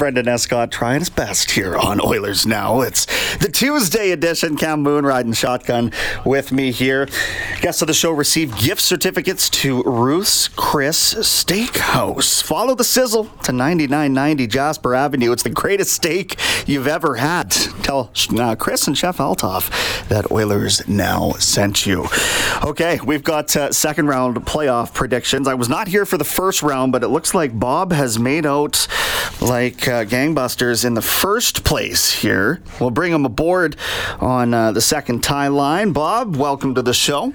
Brenden Escott trying his best here on Oilers Now. It's the Tuesday edition. Cam Moon riding shotgun with me here. Guests of the show receive gift certificates to Ruth's Chris Steakhouse. Follow the sizzle to 9990 Jasper Avenue. It's the greatest steak you've ever had. Tell uh, Chris and Chef Altoff that Oilers Now sent you. Okay, we've got uh, second round playoff predictions. I was not here for the first round, but it looks like Bob has made out like uh, gangbusters in the first place here. We'll bring aboard on uh, the second tie line. Bob, welcome to the show.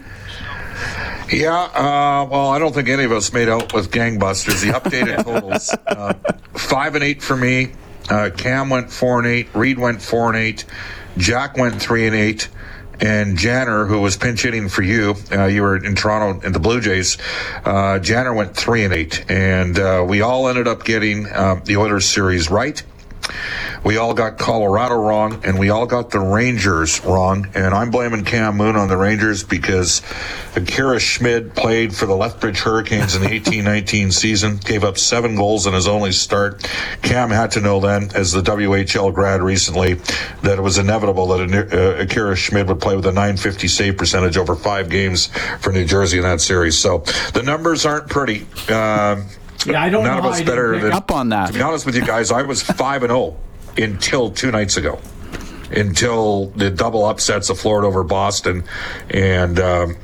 Yeah, uh, well, I don't think any of us made out with gangbusters. The updated totals: uh, five and eight for me. Uh, Cam went four and eight. Reid went four and eight. Jack went three and eight and Janner, who was pinch hitting for you, uh, you were in Toronto in the Blue Jays. Uh, Janner went three and eight, and uh, we all ended up getting uh, the Oilers series right. We all got Colorado wrong, and we all got the Rangers wrong. And I'm blaming Cam Moon on the Rangers because Akira Schmid played for the Lethbridge Hurricanes in the 18-19 season, gave up seven goals in his only start. Cam had to know then, as the WHL grad recently, that it was inevitable that uh, Akira Schmid would play with a 950 save percentage over five games for New Jersey in that series. So the numbers aren't pretty. Uh, yeah, I don't None know of us better than up on that. To be honest with you guys, I was five and zero until two nights ago, until the double upsets of Florida over Boston, and. Um,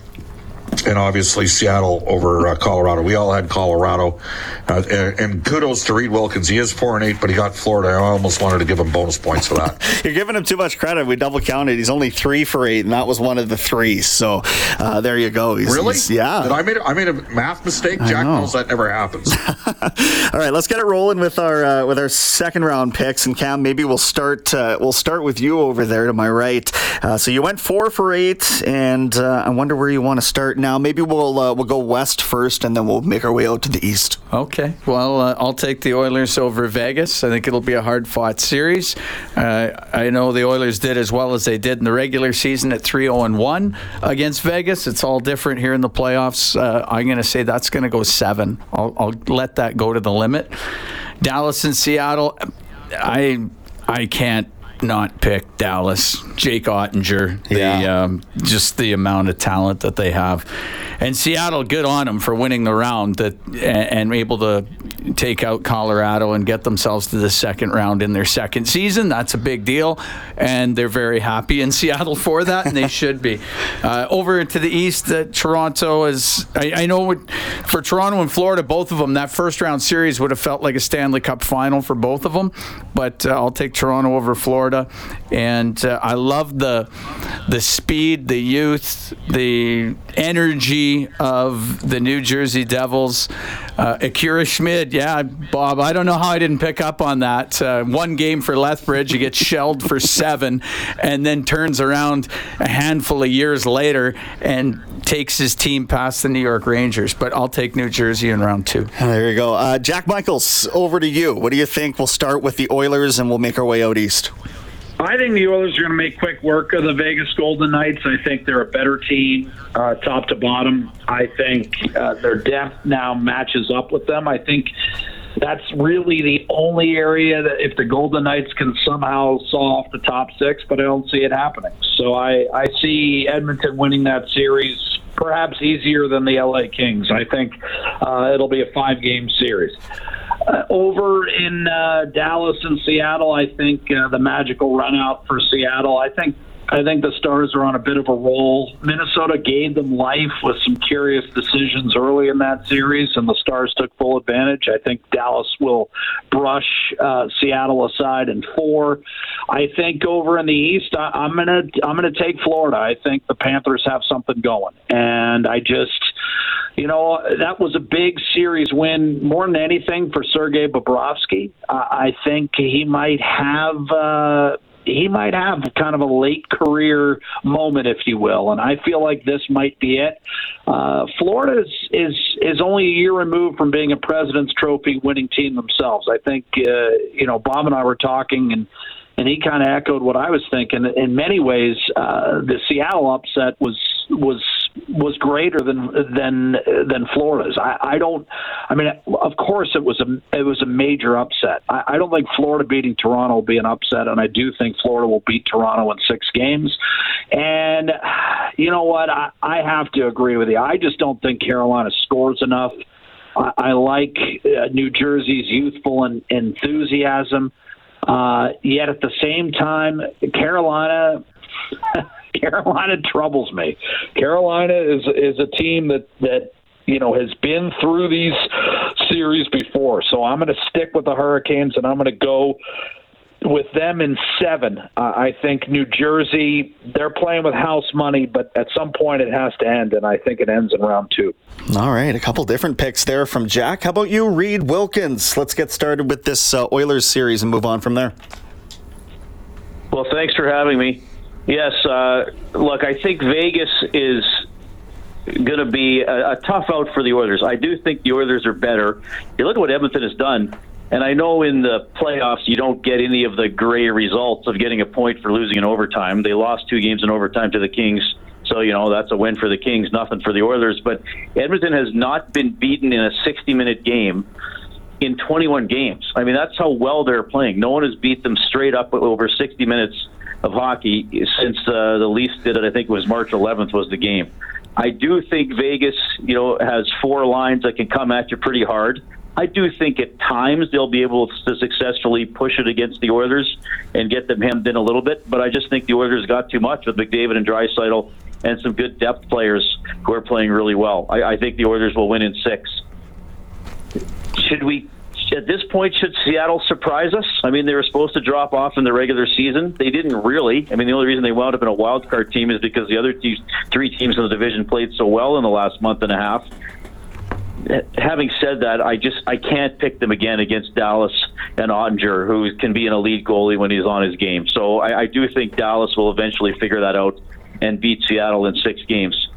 and obviously Seattle over uh, Colorado. We all had Colorado, uh, and, and, kudos to Reid Wilkins. He is four and eight, but he got Florida. I almost wanted to give him bonus points for that. You're giving him too much credit. We double counted. He's only three for eight, and that was one of the three. So uh, there you go. He's, really? He's, yeah. Did I made I made a math mistake. Jack knows that never happens. all right, let's get it rolling with our uh, with our second round picks. And Cam, maybe we'll start uh, we'll start with you over there to my right. Uh, so you went four for eight, and uh, I wonder where you want to start now. Maybe we'll uh, we'll go west first, and then we'll make our way out to the east. Okay. Well, uh, I'll take the Oilers over Vegas. I think it'll be a hard fought series. Uh, I know the Oilers did as well as they did in the regular season at 3 0 1 against Vegas. It's all different here in the playoffs. Uh, I'm going to say that's going to go seven. I'll, I'll let that go to the limit. Dallas and Seattle. I I can't not pick Dallas. Jake Oettinger, the yeah. um, just the amount of talent that they have, and Seattle, good on them for winning the round that and, and able to take out Colorado and get themselves to the second round in their second season. That's a big deal, and they're very happy in Seattle for that, and they should be. Uh, over to the east, uh, Toronto is. I, I know what, for Toronto and Florida, both of them, that first round series would have felt like a Stanley Cup final for both of them, but uh, I'll take Toronto over Florida, and uh, I love the the speed, the youth, the energy of the New Jersey Devils. Uh, Akira Schmid, yeah, Bob, I don't know how I didn't pick up on that. Uh, one game for Lethbridge, he gets shelled for seven, and then turns around a handful of years later and takes his team past the New York Rangers. But I'll take New Jersey in round two. There you go. Uh, Jack Michaels, over to you. What do you think? We'll start with the Oilers and we'll make our way out east. I think the Oilers are going to make quick work of the Vegas Golden Knights. I think they're a better team, uh, top to bottom. I think uh, their depth now matches up with them. I think that's really the only area that if the Golden Knights can somehow saw off the top six, but I don't see it happening. So I, I see Edmonton winning that series perhaps easier than the LA Kings. I think uh, it'll be a five game series. Uh, over in uh, Dallas and Seattle, I think uh, the magical run out for Seattle. I think I think the Stars are on a bit of a roll. Minnesota gave them life with some curious decisions early in that series, and the Stars took full advantage. I think Dallas will brush uh, Seattle aside in four. I think over in the East, I, I'm gonna I'm gonna take Florida. I think the Panthers have something going, and I just you know, that was a big series win more than anything for Sergei Bobrovsky. Uh, I think he might have. Uh, he might have kind of a late career moment, if you will, and I feel like this might be it. Uh, Florida is, is is only a year removed from being a President's Trophy winning team themselves. I think uh, you know Bob and I were talking, and and he kind of echoed what I was thinking. In many ways, uh, the Seattle upset was was was greater than than than Florida's. I, I don't. I mean, of course, it was a it was a major upset. I, I don't think Florida beating Toronto will be an upset, and I do think Florida will beat Toronto in six games. And you know what? I, I have to agree with you. I just don't think Carolina scores enough. I, I like uh, New Jersey's youthful and enthusiasm. Uh, yet at the same time, Carolina. Carolina troubles me. Carolina is is a team that that you know has been through these series before. So I'm going to stick with the Hurricanes and I'm going to go with them in seven. Uh, I think New Jersey they're playing with house money, but at some point it has to end, and I think it ends in round two. All right, a couple different picks there from Jack. How about you, Reid Wilkins? Let's get started with this uh, Oilers series and move on from there. Well, thanks for having me. Yes, uh, look, I think Vegas is going to be a, a, tough out for the Oilers. I do think the Oilers are better. You look at what Edmonton has done, and I know in the playoffs you don't get any of the gray results of getting a point for losing in overtime. They lost two games in overtime to the Kings. So, you know, that's a win for the Kings, nothing for the Oilers. But Edmonton has not been beaten in a 60 minute game in 21 games. I mean, that's how well they're playing. No one has beat them straight up over 60 minutes of hockey since uh, the Leafs did it. I think it was March 11th was the game. I do think Vegas, you know, has four lines that can come at you pretty hard. I do think at times they'll be able to successfully push it against the Oilers and get them hemmed in a little bit. But I just think the Oilers got too much with McDavid and Draisaitl and some good depth players who are playing really well. I, I think the Oilers will win in six. Should we at this point, should Seattle surprise us? I mean, they were supposed to drop off in the regular season. They didn't really. I mean, the only reason they wound up in a wild card team is because the other three teams in the division played so well in the last month and a half. Having said that, I just I can't pick them again against Dallas and Oettinger, who can be an elite goalie when he's on his game. So I, I do think Dallas will eventually figure that out and beat Seattle in six games.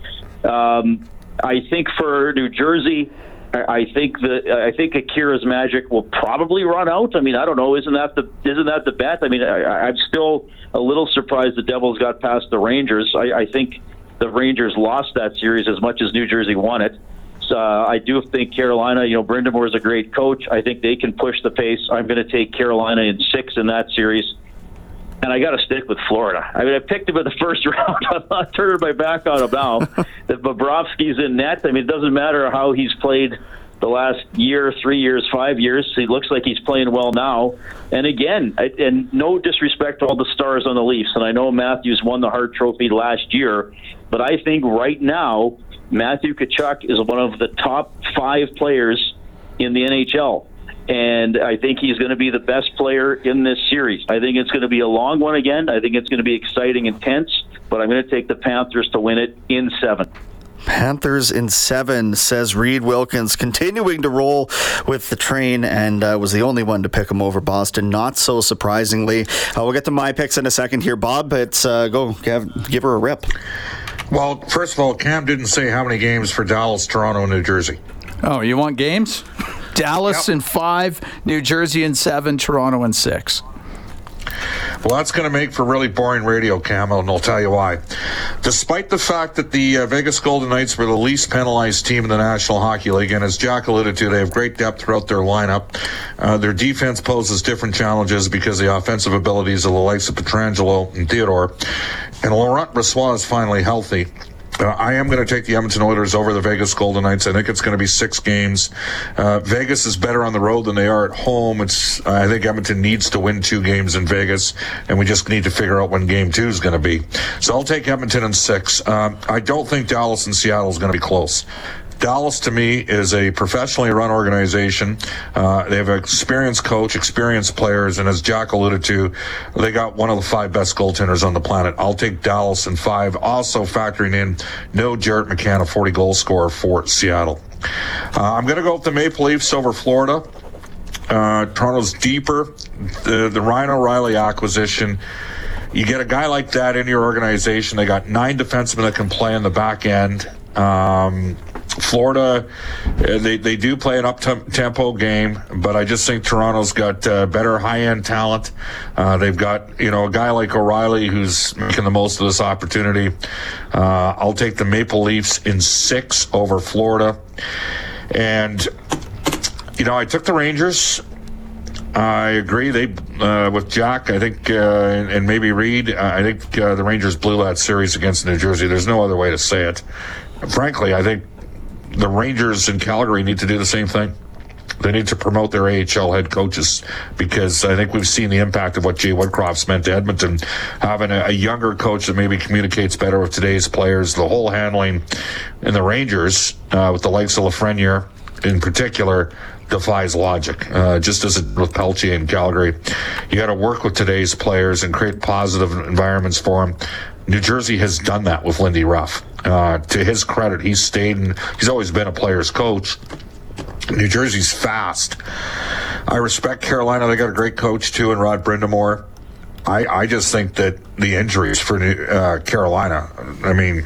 Um, I think for New Jersey, I think that I think Akira's magic will probably run out. I mean, I don't know. Isn't that the isn't that the bet? I mean, I, I'm still a little surprised the Devils got past the Rangers. I, I think the Rangers lost that series as much as New Jersey won it. So uh, I do think Carolina. You know, Brind'Amour is a great coach. I think they can push the pace. I'm going to take Carolina in six in that series and I got to stick with Florida. I mean, I picked him in the first round. I'm not turning my back on him now. that Bobrovsky's in net. I mean, it doesn't matter how he's played the last year, three years, five years. He looks like he's playing well now. And again, I, and no disrespect to all the stars on the Leafs, and I know Matthews won the Hart Trophy last year, but I think right now Matthew Tkachuk is one of the top five players in the NHL and I think he's going to be the best player in this series. I think it's going to be a long one again. I think it's going to be exciting, and intense, but I'm going to take the Panthers to win it in seven. Panthers in seven, says Reid Wilkins, continuing to roll with the train and uh, was the only one to pick him over Boston. Not so surprisingly. Uh, we'll get to my picks in a second here, Bob. It's uh, go give, give her a rip. Well, first of all, Cam didn't say how many games for Dallas, Toronto, New Jersey. Oh, you want games? Dallas yep. in five, New Jersey in seven, Toronto in six. Well, that's going to make for really boring radio, Camel, and I'll tell you why. Despite the fact that the uh, Vegas Golden Knights were the least penalized team in the National Hockey League, and as Jack alluded to, they have great depth throughout their lineup. Uh, their defense poses different challenges because the offensive abilities of the likes of Pietrangelo and Theodore. And Laurent Brossoit is finally healthy. Uh, I am going to take the Edmonton Oilers over the Vegas Golden Knights. I think it's going to be six games. Uh, Vegas is better on the road than they are at home. It's I think Edmonton needs to win two games in Vegas, and we just need to figure out when Game Two is going to be. So I'll take Edmonton in six. Um, I don't think Dallas and Seattle is going to be close. Dallas, to me, is a professionally run organization. Uh, they have an experienced coach, experienced players, and as Jack alluded to, they got one of the five best goaltenders on the planet. I'll take Dallas in five. Also factoring in no Jared McCann, a 40 goal scorer for Seattle. Uh, I'm going to go with the Maple Leafs over Florida. Uh, Toronto's deeper. The, the Ryan O'Reilly acquisition you get a guy like that in your organization. They got nine defensemen that can play in the back end. Um, Florida, uh, they, they do play an up tempo game, but I just think Toronto's got uh, better high end talent. Uh, they've got you know a guy like O'Reilly who's making the most of this opportunity. Uh, I'll take the Maple Leafs in six over Florida, and you know I took the Rangers. I agree. They uh, with Jack, I think, uh, and, and, maybe Reid. I think uh, the Rangers blew that series against New Jersey. There's no other way to say it. Frankly, I think the Rangers in Calgary need to do the same thing. They need to promote their AHL head coaches because I think we've seen the impact of what Jay Woodcroft's meant to Edmonton. Having a, a younger coach that maybe communicates better with today's players, the whole handling in the Rangers uh, with the likes of Lafreniere in particular defies logic. Uh, just as it with Pelche in Calgary, you got to work with today's players and create positive environments for them. New Jersey has done that with Lindy Ruff. Uh, to his credit, he's stayed and he's always been a player's coach. New Jersey's fast. I respect Carolina. They got a great coach too, and Rod Brind'Amour. I, I just think that the injuries for New, uh, Carolina, I mean,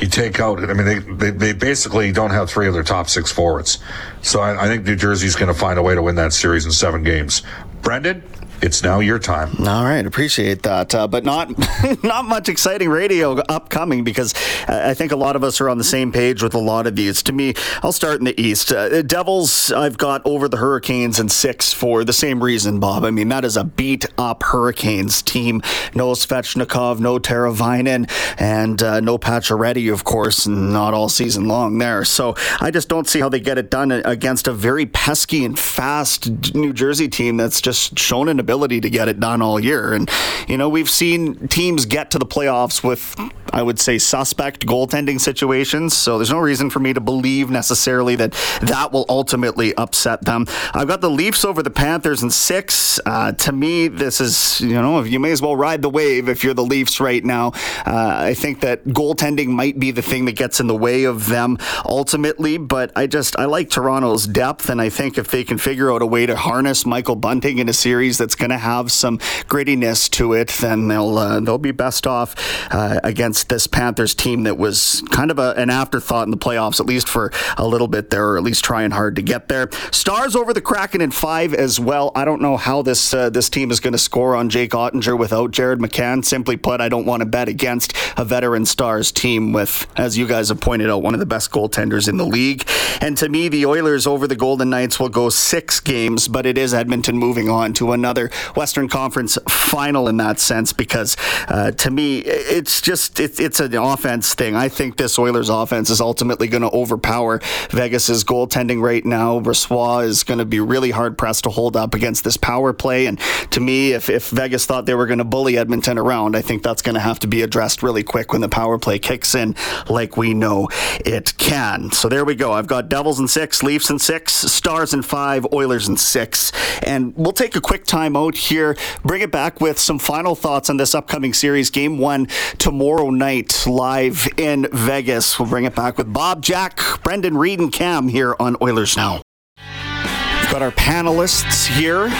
you take out, I mean, they, they, they, basically don't have three of their top six forwards. So I, I think New Jersey's going to find a way to win that series in seven games. Brenden? It's now your time. All right, appreciate that, uh, but not not much exciting radio upcoming because I think a lot of us are on the same page with a lot of these. To me, I'll start in the East. Uh, Devils, I've got over the Hurricanes and six for the same reason, Bob. I mean that is a beat up Hurricanes team. No Svechnikov, no Teravainen, and uh, no Pacioretty, of course, not all season long there. So I just don't see how they get it done against a very pesky and fast New Jersey team that's just shown an ability to get it done all year. And, you know, we've seen teams get to the playoffs with, I would say, suspect goaltending situations. So there's no reason for me to believe necessarily that that will ultimately upset them. I've got the Leafs over the Panthers in six. Uh, to me, this is, you know, you may as well ride the wave if you're the Leafs right now. Uh, I think that goaltending might be the thing that gets in the way of them ultimately, but I just, I like Toronto's depth, and I think if they can figure out a way to harness Michael Bunting in a series that's going to have some grittiness to it, then they'll uh, they'll be best off uh, against this Panthers team that was kind of a, an afterthought in the playoffs, at least for a little bit there, or at least trying hard to get there. Stars over the Kraken in five as well. I don't know how this uh, this team is going to score on Jake Oettinger without Jared McCann. Simply put, I don't want to bet against a veteran Stars team with, as you guys have pointed out, one of the best goaltenders in the league. And to me, the Oilers over the Golden Knights will go six games, but it is Edmonton moving on to another Western Conference final in that sense because uh, to me, it's just it, it's an offense thing. I think this Oilers offense is ultimately going to overpower Vegas's goaltending right now. Brossoit is going to be really hard pressed to hold up against this power play. And to me, if, if Vegas thought they were going to bully Edmonton around, I think that's going to have to be addressed really quick when the power play kicks in, like we know it can. So there we go. I've got Devils in six, Leafs in six, Stars in five, Oilers in six. And we'll take a quick time out here. Bring it back with some final thoughts on this upcoming series. Game one tomorrow night, live in Vegas. We'll bring it back with Bob, Jack, Brenden, Reid, and Cam here on Oilers Now. We've got our panelists here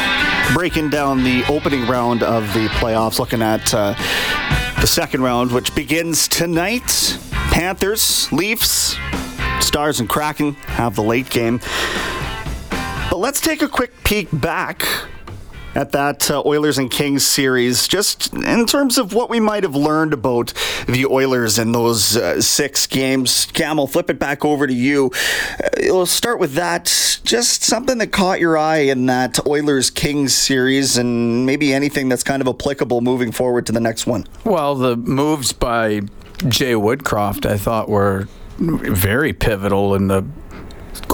breaking down the opening round of the playoffs, looking at uh, the second round, which begins tonight. Panthers, Leafs, Stars, and Kraken have the late game. But let's take a quick peek back at that uh, Oilers and Kings series, just in terms of what we might have learned about the Oilers in those uh, six games. Cam, I'll flip it back over to you. Uh, we'll start with that. Just something that caught your eye in that Oilers Kings series, and maybe anything that's kind of applicable moving forward to the next one. Well, the moves by Jay Woodcroft, I thought were very pivotal in the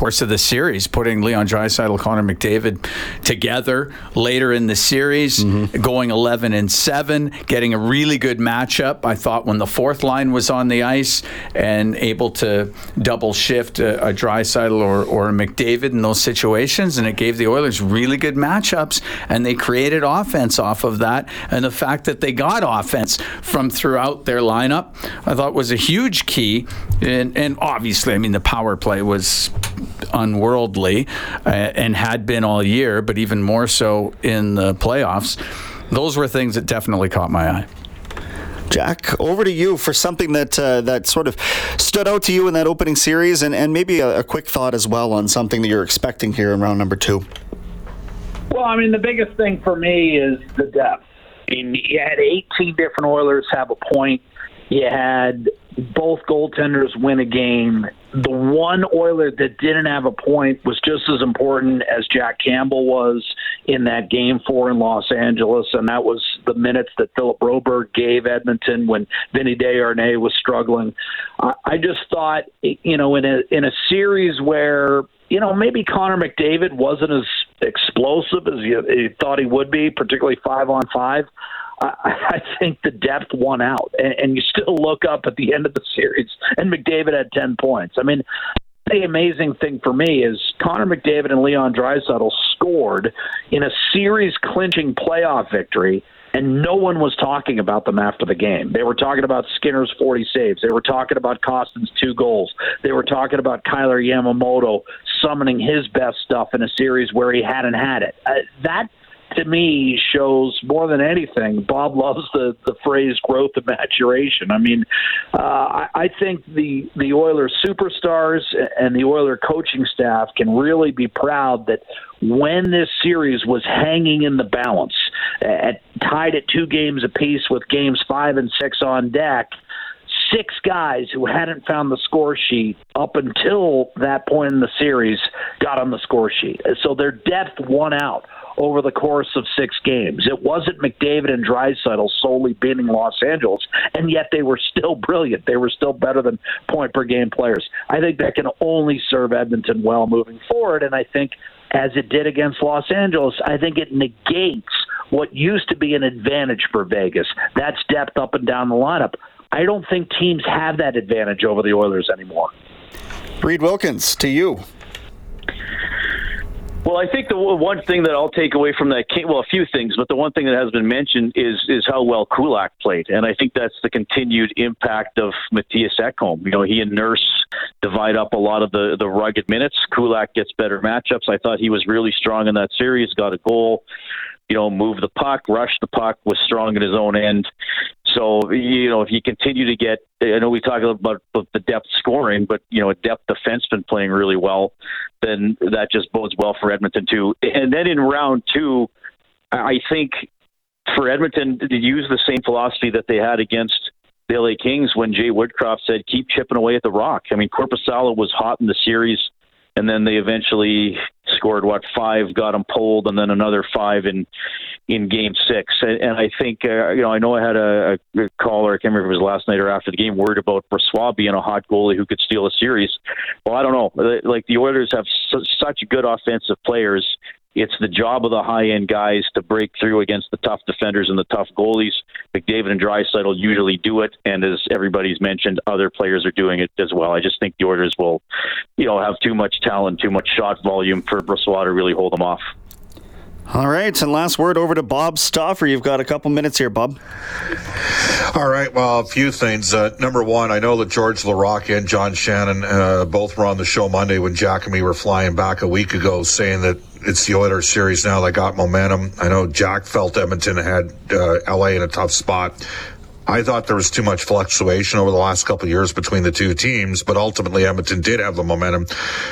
course of the series, putting Leon Draisaitl, Connor McDavid together later in the series, mm-hmm. going 11 and 7, getting a really good matchup. I thought when the fourth line was on the ice and able to double shift a, a Draisaitl or, or a McDavid in those situations, and it gave the Oilers really good matchups, and they created offense off of that. And the fact that they got offense from throughout their lineup, I thought was a huge key. And, and obviously, I mean, the power play was unworldly uh, and had been all year, but even more so in the playoffs. Those were things that definitely caught my eye. Jack, over to you for something that uh, that sort of stood out to you in that opening series, and, and maybe a, a, quick thought as well on something that you're expecting here in round number two. Well, I mean, the biggest thing for me is the depth. I mean, you had 18 different Oilers have a point. You had both goaltenders win a game. The one Oiler that didn't have a point was just as important as Jack Campbell was in that game four in Los Angeles, and that was the minutes that Philip Broberg gave Edmonton when Vinny Desharnais was struggling. I just thought, you know, in a in a series where you know maybe Connor McDavid wasn't as explosive as you, you thought he would be, particularly five on five. I, I think the depth won out, and, and you still look up at the end of the series, and McDavid had ten points. I mean, the amazing thing for me is Connor McDavid and Leon Draisaitl scored in a series clinching playoff victory and no one was talking about them after the game. They were talking about Skinner's 40 saves. They were talking about Kostin's two goals. They were talking about Kailer Yamamoto summoning his best stuff in a series where he hadn't had it. Uh, that to me shows more than anything. Bob loves the the phrase growth and maturation. I mean, uh, I, I think the the Oilers superstars and the Oiler coaching staff can really be proud that when this series was hanging in the balance, at, tied at two games apiece with games five and six on deck six guys who hadn't found the score sheet up until that point in the series got on the score sheet. So their depth won out over the course of six games. It wasn't McDavid and Draisaitl solely beating Los Angeles, and yet they were still brilliant. They were still better than point per game players. I think that can only serve Edmonton well moving forward, and I think as it did against Los Angeles, I think it negates what used to be an advantage for Vegas. That's depth up and down the lineup. I don't think teams have that advantage over the Oilers anymore. Reid Wilkins, to you. Well, I think the one thing that I'll take away from that, well, a few things, but the one thing that has been mentioned is is how well Kulak played, and I think that's the continued impact of Mattias Ekholm. You know, he and Nurse divide up a lot of the the rugged minutes. Kulak gets better matchups. I thought he was really strong in that series. Got a goal you know, move the puck, rush the puck, was strong in his own end. So, you know, if you continue to get, I know we talk about the depth scoring, but, you know, a depth defenseman playing really well, then that just bodes well for Edmonton, too. And then in round two, I think for Edmonton to use the same philosophy that they had against the LA Kings when Jay Woodcroft said, keep chipping away at the rock. I mean, Korpisalo was hot in the series and then they eventually scored what five, got them pulled, and then another five in in Game Six. And, and I think uh, you know I know I had a, a caller, I can't remember if it was last night or after the game, worried about Brossoit being a hot goalie who could steal a series. Well, I don't know. Like the Oilers have su- such good offensive players it's the job of the high end guys to break through against the tough defenders and the tough goalies. McDavid and Draisaitl usually do it, and as everybody's mentioned, other players are doing it as well. I just think the Oilers will, you know, have too much talent, too much shot volume for Brossoit to really hold them off. All right, and last word over to Bob Stauffer. You've got a couple minutes here, Bob. All right, well, a few things. Uh, number one, I know that George Laraque and John Shannon uh, both were on the show Monday when Jack and me were flying back a week ago, saying that it's the Oilers series now that got momentum. I know Jack felt Edmonton had uh, LA in a tough spot. I thought there was too much fluctuation over the last couple years between the two teams, but ultimately Edmonton did have the momentum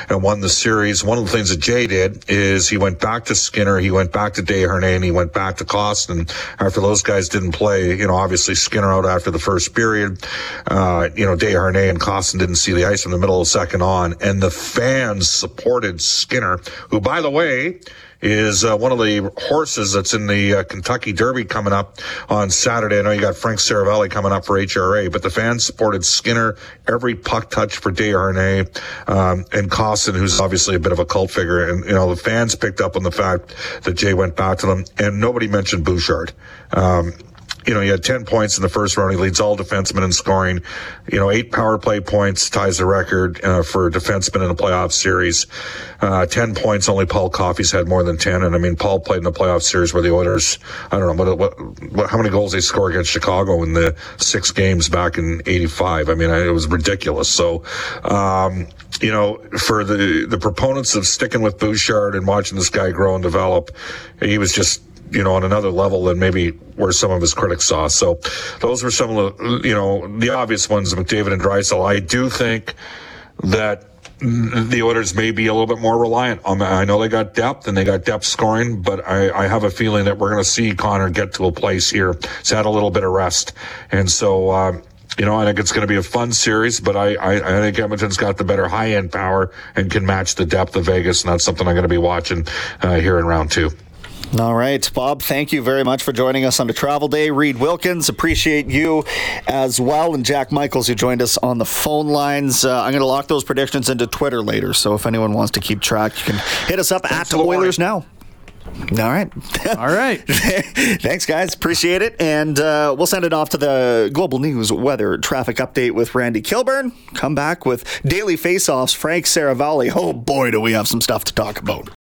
and won the series. One of the things that Jay did is he went back to Skinner, he went back to Desharnais, and he went back to Kostin after those guys didn't play. You know, obviously Skinner out after the first period. Uh, you know, Desharnais and Kostin didn't see the ice in the middle of the second on, and the fans supported Skinner, who, by the way, is uh, one of the horses that's in the uh, Kentucky Derby coming up on Saturday. I know you got Frank Seravalli coming up for HRA, but the fans supported Skinner every puck touch for Desharnais um, and Kostin, who's obviously a bit of a cult figure. And, you know, the fans picked up on the fact that Jay went back to them, and nobody mentioned Bouchard. Um, you know, he had 10 points in the first round. He leads all defensemen in scoring. You know, eight power play points ties the record uh, for a defensemen in a playoff series. Uh, 10 points, only Paul Coffey's had more than 10. And I mean, Paul played in the playoff series where the Oilers, I don't know, what, what, what, how many goals they score against Chicago in the six games back in 85. I mean, it was ridiculous. So, um, you know, for the, the proponents of sticking with Bouchard and watching this guy grow and develop, he was just, you know, on another level than maybe where some of his critics saw. So those were some of the, you know, the obvious ones, McDavid and Draisaitl. I do think that the Oilers may be a little bit more reliant on. I know they got depth and they got depth scoring, but I, I have a feeling that we're going to see Connor get to a place here. He's had a little bit of rest. And so, um, you know, I think it's going to be a fun series, but I, I, I think Edmonton's got the better high end power and can match the depth of Vegas. And that's something I'm going to be watching uh, here in round two. All right, Bob, thank you very much for joining us on the travel day. Reid Wilkins, appreciate you as well. And Jack Michaels, who joined us on the phone lines. Uh, I'm going to lock those predictions into Twitter later. So if anyone wants to keep track, you can hit us up Thanks at Oilers Now. All right. All right. Thanks, guys. Appreciate it. And uh, we'll send it off to the Global News weather traffic update with Randy Kilburn. Come back with daily face offs, Frank Seravalli. Oh, boy, do we have some stuff to talk about.